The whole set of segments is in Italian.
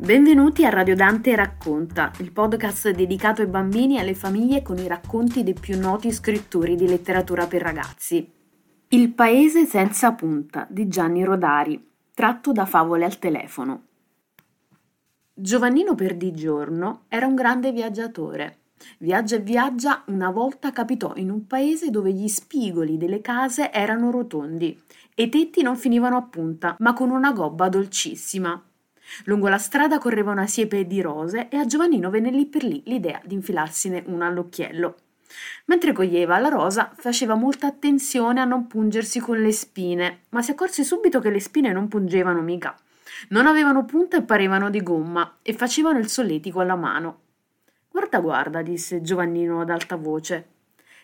Benvenuti a Radio Dante Racconta, il podcast dedicato ai bambini e alle famiglie con i racconti dei più noti scrittori di letteratura per ragazzi. Il paese senza punta di Gianni Rodari, tratto da Favole al telefono. Giovannino Perdigiorno era un grande viaggiatore. Viaggia e viaggia, una volta capitò in un paese dove gli spigoli delle case erano rotondi e i tetti non finivano a punta, ma con una gobba dolcissima. Lungo la strada correva una siepe di rose e a Giovannino venne lì per lì l'idea di infilarsene una all'occhiello. Mentre coglieva la rosa, faceva molta attenzione a non pungersi con le spine, ma si accorse subito che le spine non pungevano mica. Non avevano punta e parevano di gomma e facevano il solletico alla mano. Guarda, guarda, disse Giovannino ad alta voce.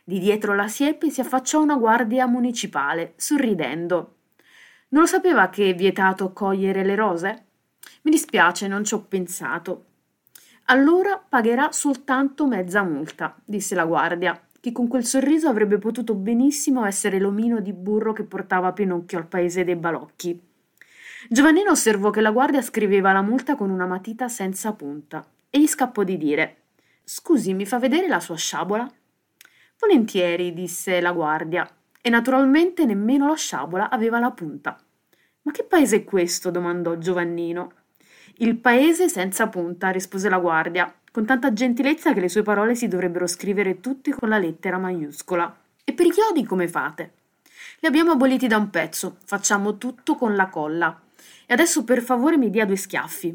Di dietro la siepe si affacciò una guardia municipale, sorridendo. Non lo sapeva che è vietato cogliere le rose? Mi dispiace, non ci ho pensato. Allora pagherà soltanto mezza multa, disse la guardia, che con quel sorriso avrebbe potuto benissimo essere l'omino di burro che portava Pinocchio al paese dei balocchi. Giovannino osservò che la guardia scriveva la multa con una matita senza punta e gli scappò di dire Scusi, mi fa vedere la sua sciabola? Volentieri, disse la guardia, e naturalmente nemmeno la sciabola aveva la punta. Ma che paese è questo? domandò Giovannino. Il paese senza punta, rispose la guardia, con tanta gentilezza che le sue parole si dovrebbero scrivere tutte con la lettera maiuscola. E per i chiodi come fate? Li abbiamo aboliti da un pezzo, facciamo tutto con la colla. E adesso per favore mi dia due schiaffi.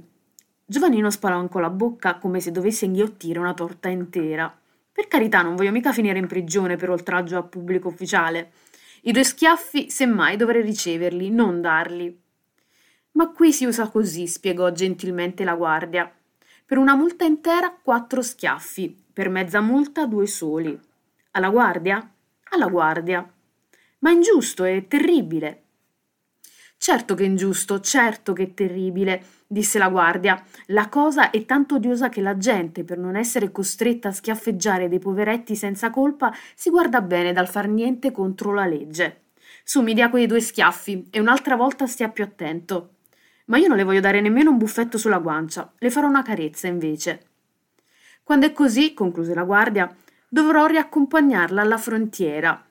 Giovannino spalancò la bocca come se dovesse inghiottire una torta intera. Per carità, non voglio mica finire in prigione per oltraggio a pubblico ufficiale. I due schiaffi, semmai, dovrei riceverli, non darli. Ma qui si usa così, spiegò gentilmente la guardia. Per una multa intera quattro schiaffi, per mezza multa due soli. Alla guardia? Alla guardia. Ma è ingiusto, è terribile. Certo che è ingiusto, certo che è terribile, disse la guardia. La cosa è tanto odiosa che la gente, per non essere costretta a schiaffeggiare dei poveretti senza colpa, si guarda bene dal far niente contro la legge. Su, mi dia quei due schiaffi e un'altra volta stia più attento. Ma io non le voglio dare nemmeno un buffetto sulla guancia, le farò una carezza invece. Quando è così, concluse la guardia, dovrò riaccompagnarla alla frontiera.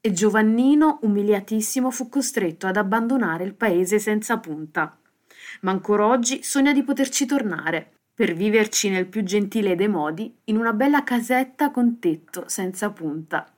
E Giovannino, umiliatissimo, fu costretto ad abbandonare il paese senza punta. Ma ancora oggi sogna di poterci tornare, per viverci nel più gentile dei modi, in una bella casetta con tetto senza punta.